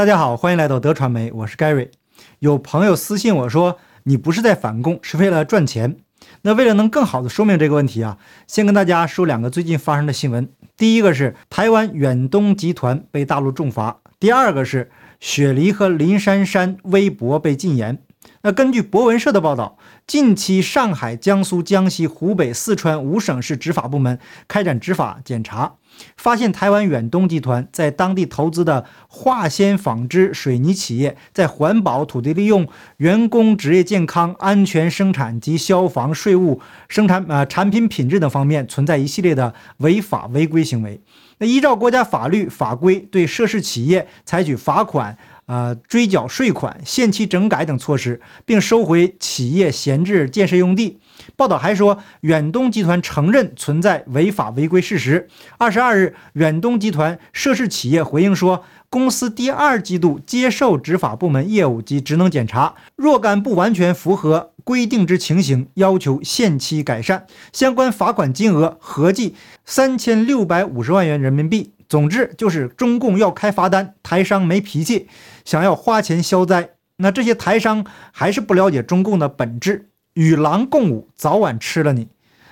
大家好，欢迎来到德传媒，我是 Gary。有朋友私信我说，你不是在反共，是为了赚钱。那为了能更好的说明这个问题啊，先跟大家说两个最近发生的新闻。第一个是台湾远东集团被大陆重罚，第二个是雪梨和林珊珊微博被禁言。那根据博文社的报道，近期上海、江苏、江西、湖北、四川五省市执法部门开展执法检查，发现台湾远东集团在当地投资的化纤纺织水泥企业，在环保、土地利用、员工职业健康、安全生产及消防、税务、生产呃产品品质等方面存在一系列的违法违规行为。那依照国家法律法规，对涉事企业采取罚款。呃，追缴税款、限期整改等措施，并收回企业闲置建设用地。报道还说，远东集团承认存在违法违规事实。二十二日，远东集团涉事企业回应说，公司第二季度接受执法部门业务及职能检查，若干不完全符合规定之情形，要求限期改善。相关罚款金额合计三千六百五十万元人民币。总之就是中共要开罚单，台商没脾气，想要花钱消灾。那这些台商还是不了解中共的本质，与狼共舞，早晚吃了你。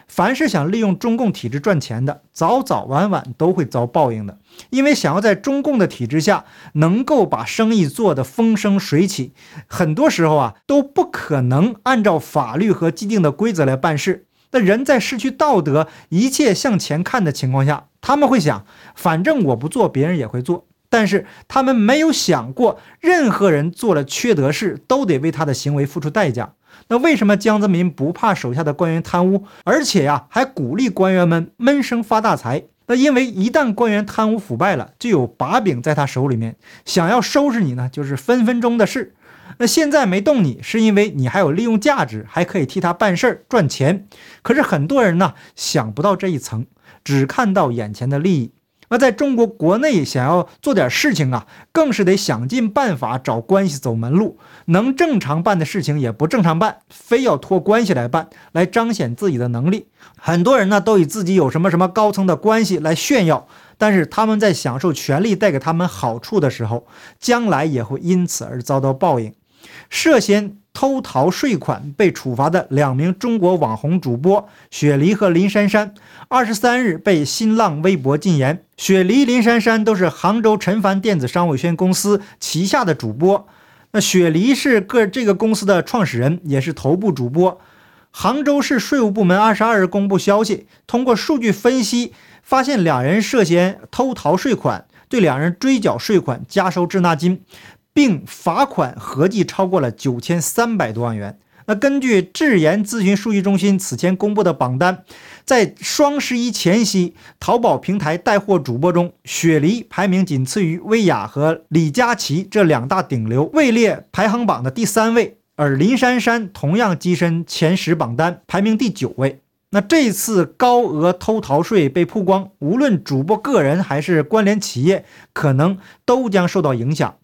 凡是想利用中共体制赚钱的，早早晚晚都会遭报应的。因为想要在中共的体制下能够把生意做得风生水起，很多时候啊都不可能按照法律和既定的规则来办事。那人在失去道德、一切向前看的情况下。他们会想，反正我不做，别人也会做。但是他们没有想过，任何人做了缺德事，都得为他的行为付出代价。那为什么江泽民不怕手下的官员贪污，而且呀，还鼓励官员们闷声发大财？那因为一旦官员贪污腐败了，就有把柄在他手里面，想要收拾你呢，就是分分钟的事。那现在没动你，是因为你还有利用价值，还可以替他办事儿赚钱。可是很多人呢，想不到这一层。只看到眼前的利益，那在中国国内想要做点事情啊，更是得想尽办法找关系走门路，能正常办的事情也不正常办，非要托关系来办，来彰显自己的能力。很多人呢都以自己有什么什么高层的关系来炫耀，但是他们在享受权力带给他们好处的时候，将来也会因此而遭到报应。涉嫌。偷逃税款被处罚的两名中国网红主播雪梨和林珊珊，二十三日被新浪微博禁言。雪梨、林珊珊都是杭州陈帆电子商务有限公司旗下的主播。那雪梨是个这个公司的创始人，也是头部主播。杭州市税务部门二十二日公布消息，通过数据分析，发现两人涉嫌偷逃税款，对两人追缴税款、加收滞纳金。并罚款合计超过了九千三百多万元。那根据智研咨询数据中心此前公布的榜单，在双十一前夕，淘宝平台带货主播中，雪梨排名仅次于薇娅和李佳琦这两大顶流，位列排行榜的第三位。而林珊珊同样跻身前十榜单，排名第九位。那这次高额偷逃税被曝光，无论主播个人还是关联企业，可能都将受到影响。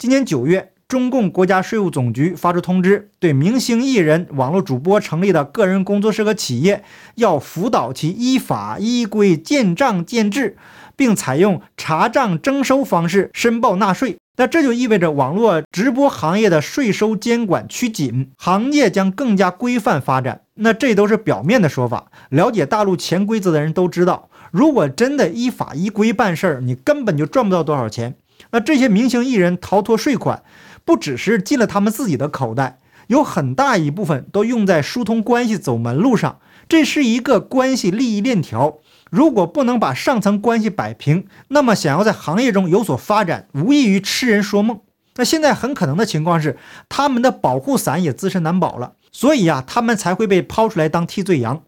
今年九月，中共国家税务总局发出通知，对明星艺人、网络主播成立的个人工作室和企业，要辅导其依法依规建账建制，并采用查账征收方式申报纳税。那这就意味着网络直播行业的税收监管趋紧，行业将更加规范发展。那这都是表面的说法，了解大陆潜规则的人都知道，如果真的依法依规办事儿，你根本就赚不到多少钱。那这些明星艺人逃脱税款，不只是进了他们自己的口袋，有很大一部分都用在疏通关系走门路上。这是一个关系利益链条，如果不能把上层关系摆平，那么想要在行业中有所发展，无异于痴人说梦。那现在很可能的情况是，他们的保护伞也自身难保了，所以呀，他们才会被抛出来当替罪羊。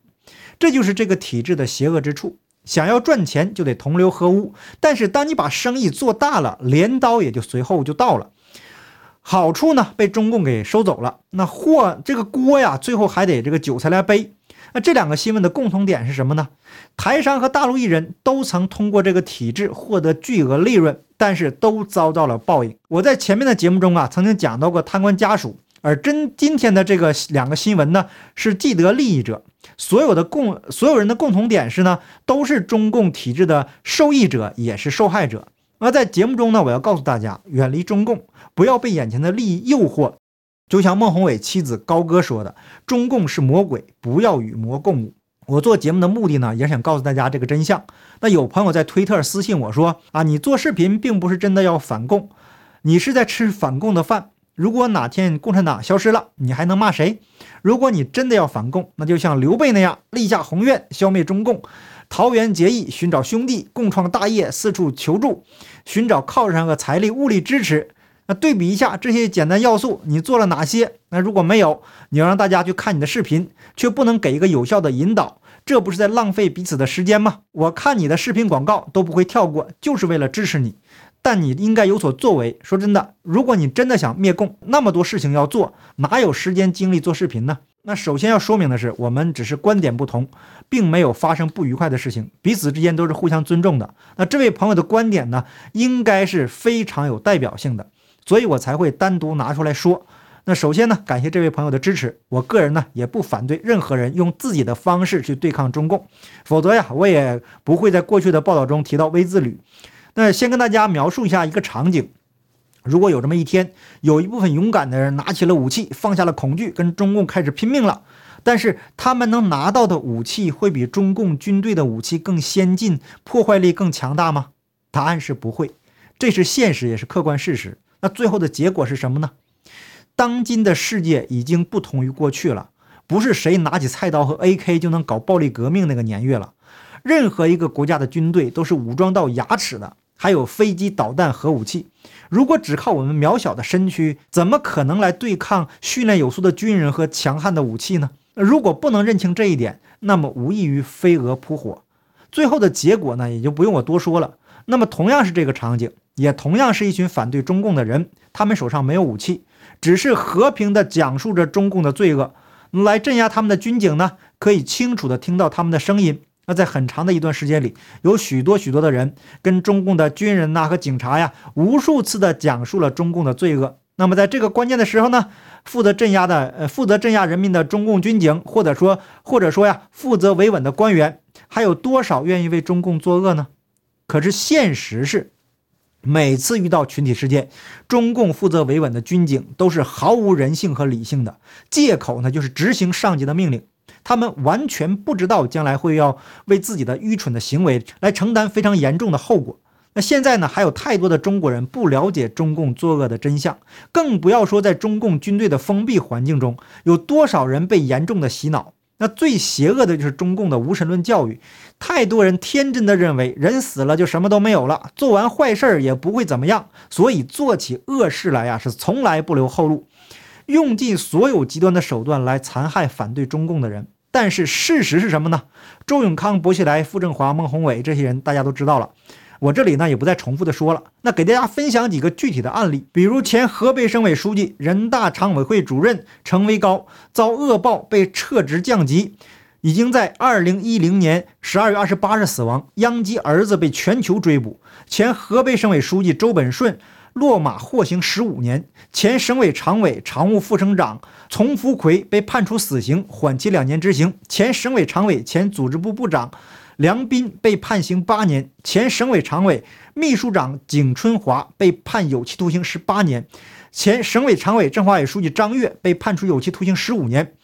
这就是这个体制的邪恶之处。想要赚钱就得同流合污，但是当你把生意做大了，镰刀也就随后就到了。好处呢被中共给收走了，那货这个锅呀，最后还得这个韭菜来背。那这两个新闻的共同点是什么呢？台商和大陆艺人都曾通过这个体制获得巨额利润，但是都遭到了报应。我在前面的节目中啊，曾经讲到过贪官家属。而真今天的这个两个新闻呢，是既得利益者，所有的共所有人的共同点是呢，都是中共体制的受益者，也是受害者。而在节目中呢，我要告诉大家，远离中共，不要被眼前的利益诱惑。就像孟宏伟妻子高歌说的：“中共是魔鬼，不要与魔共舞。”我做节目的目的呢，也想告诉大家这个真相。那有朋友在推特私信我说：“啊，你做视频并不是真的要反共，你是在吃反共的饭。如果哪天共产党消失了，你还能骂谁？如果你真的要反共，那就像刘备那样立下宏愿，消灭中共。”桃园结义，寻找兄弟，共创大业，四处求助，寻找靠山和财力、物力支持。那对比一下这些简单要素，你做了哪些？那如果没有，你要让大家去看你的视频，却不能给一个有效的引导，这不是在浪费彼此的时间吗？我看你的视频广告都不会跳过，就是为了支持你。但你应该有所作为。说真的，如果你真的想灭共，那么多事情要做，哪有时间精力做视频呢？那首先要说明的是，我们只是观点不同，并没有发生不愉快的事情，彼此之间都是互相尊重的。那这位朋友的观点呢，应该是非常有代表性的，所以我才会单独拿出来说。那首先呢，感谢这位朋友的支持，我个人呢也不反对任何人用自己的方式去对抗中共，否则呀，我也不会在过去的报道中提到微字旅。那先跟大家描述一下一个场景。如果有这么一天，有一部分勇敢的人拿起了武器，放下了恐惧，跟中共开始拼命了，但是他们能拿到的武器会比中共军队的武器更先进，破坏力更强大吗？答案是不会，这是现实，也是客观事实。那最后的结果是什么呢？当今的世界已经不同于过去了，不是谁拿起菜刀和 AK 就能搞暴力革命那个年月了。任何一个国家的军队都是武装到牙齿的。还有飞机、导弹、核武器。如果只靠我们渺小的身躯，怎么可能来对抗训练有素的军人和强悍的武器呢？如果不能认清这一点，那么无异于飞蛾扑火。最后的结果呢，也就不用我多说了。那么同样是这个场景，也同样是一群反对中共的人，他们手上没有武器，只是和平地讲述着中共的罪恶。来镇压他们的军警呢，可以清楚地听到他们的声音。那在很长的一段时间里，有许多许多的人跟中共的军人呐和警察呀，无数次的讲述了中共的罪恶。那么在这个关键的时候呢，负责镇压的呃负责镇压人民的中共军警，或者说或者说呀负责维稳的官员，还有多少愿意为中共作恶呢？可是现实是，每次遇到群体事件，中共负责维稳的军警都是毫无人性和理性的，借口呢就是执行上级的命令。他们完全不知道将来会要为自己的愚蠢的行为来承担非常严重的后果。那现在呢，还有太多的中国人不了解中共作恶的真相，更不要说在中共军队的封闭环境中，有多少人被严重的洗脑。那最邪恶的就是中共的无神论教育，太多人天真的认为人死了就什么都没有了，做完坏事儿也不会怎么样，所以做起恶事来呀是从来不留后路。用尽所有极端的手段来残害反对中共的人，但是事实是什么呢？周永康、薄熙来、傅政华、孟宏伟这些人大家都知道了，我这里呢也不再重复的说了。那给大家分享几个具体的案例，比如前河北省委书记、人大常委会主任程维高遭恶报被撤职降级，已经在二零一零年十二月二十八日死亡，殃及儿子被全球追捕。前河北省委书记周本顺。落马获刑十五年，前省委常委、常务副省长丛福奎被判处死刑，缓期两年执行；前省委常委、前组织部部长梁斌被判刑八年；前省委常委、秘书长景春华被判有期徒刑十八年；前省委常委、政法委书记张跃被判处有期徒刑十五年。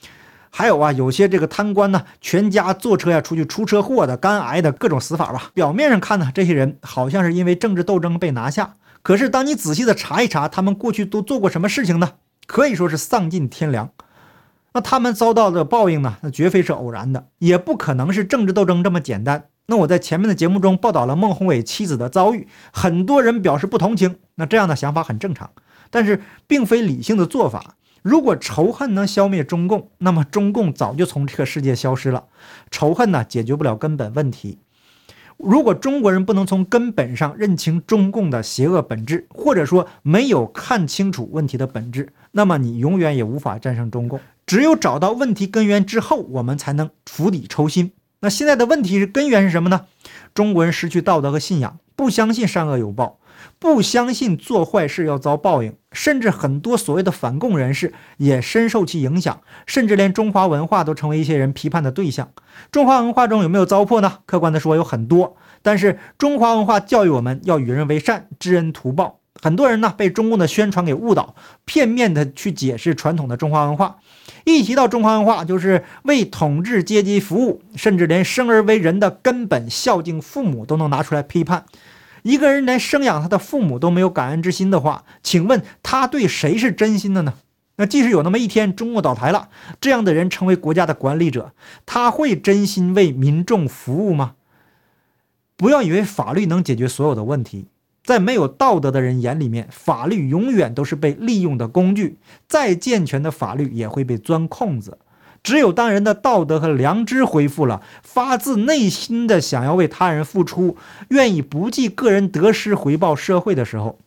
还有啊，有些这个贪官呢，全家坐车呀出去出车祸的、肝癌的各种死法吧。表面上看呢，这些人好像是因为政治斗争被拿下。可是，当你仔细的查一查，他们过去都做过什么事情呢？可以说是丧尽天良。那他们遭到的报应呢？那绝非是偶然的，也不可能是政治斗争这么简单。那我在前面的节目中报道了孟宏伟妻子的遭遇，很多人表示不同情。那这样的想法很正常，但是并非理性的做法。如果仇恨能消灭中共，那么中共早就从这个世界消失了。仇恨呢，解决不了根本问题。如果中国人不能从根本上认清中共的邪恶本质，或者说没有看清楚问题的本质，那么你永远也无法战胜中共。只有找到问题根源之后，我们才能釜底抽薪。那现在的问题是根源是什么呢？中国人失去道德和信仰，不相信善恶有报。不相信做坏事要遭报应，甚至很多所谓的反共人士也深受其影响，甚至连中华文化都成为一些人批判的对象。中华文化中有没有糟粕呢？客观的说，有很多。但是中华文化教育我们要与人为善，知恩图报。很多人呢被中共的宣传给误导，片面的去解释传统的中华文化。一提到中华文化，就是为统治阶级服务，甚至连生而为人的根本孝敬父母都能拿出来批判。一个人连生养他的父母都没有感恩之心的话，请问他对谁是真心的呢？那即使有那么一天中国倒台了，这样的人成为国家的管理者，他会真心为民众服务吗？不要以为法律能解决所有的问题。在没有道德的人眼里面，法律永远都是被利用的工具。再健全的法律也会被钻空子。只有当人的道德和良知恢复了，发自内心的想要为他人付出，愿意不计个人得失回报社会的时候，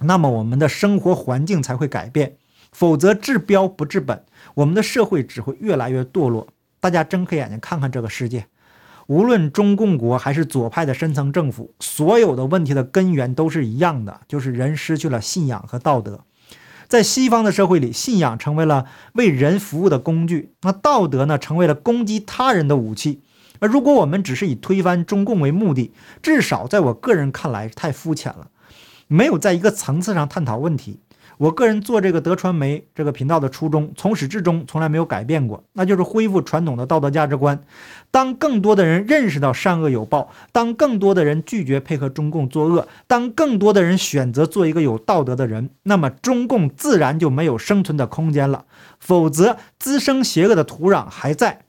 那么我们的生活环境才会改变。否则治标不治本，我们的社会只会越来越堕落。大家睁开眼睛看看这个世界。无论中共国还是左派的深层政府，所有的问题的根源都是一样的，就是人失去了信仰和道德。在西方的社会里，信仰成为了为人服务的工具，那道德呢，成为了攻击他人的武器。而如果我们只是以推翻中共为目的，至少在我个人看来太肤浅了，没有在一个层次上探讨问题。我个人做这个德传媒这个频道的初衷，从始至终从来没有改变过，那就是恢复传统的道德价值观。当更多的人认识到善恶有报，当更多的人拒绝配合中共作恶，当更多的人选择做一个有道德的人，那么中共自然就没有生存的空间了。否则，滋生邪恶的土壤还在，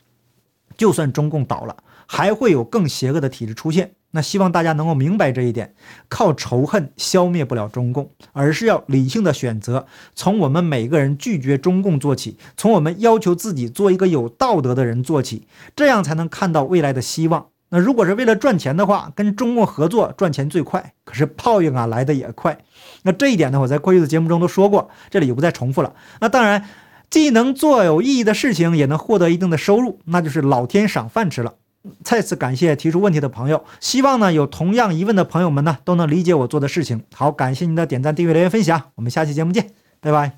就算中共倒了，还会有更邪恶的体制出现。那希望大家能够明白这一点，靠仇恨消灭不了中共，而是要理性的选择，从我们每个人拒绝中共做起，从我们要求自己做一个有道德的人做起，这样才能看到未来的希望。那如果是为了赚钱的话，跟中共合作赚钱最快，可是报应啊来的也快。那这一点呢，我在过去的节目中都说过，这里就不再重复了。那当然，既能做有意义的事情，也能获得一定的收入，那就是老天赏饭吃了。再次感谢提出问题的朋友，希望呢有同样疑问的朋友们呢都能理解我做的事情。好，感谢您的点赞、订阅、留言、分享，我们下期节目见，拜拜。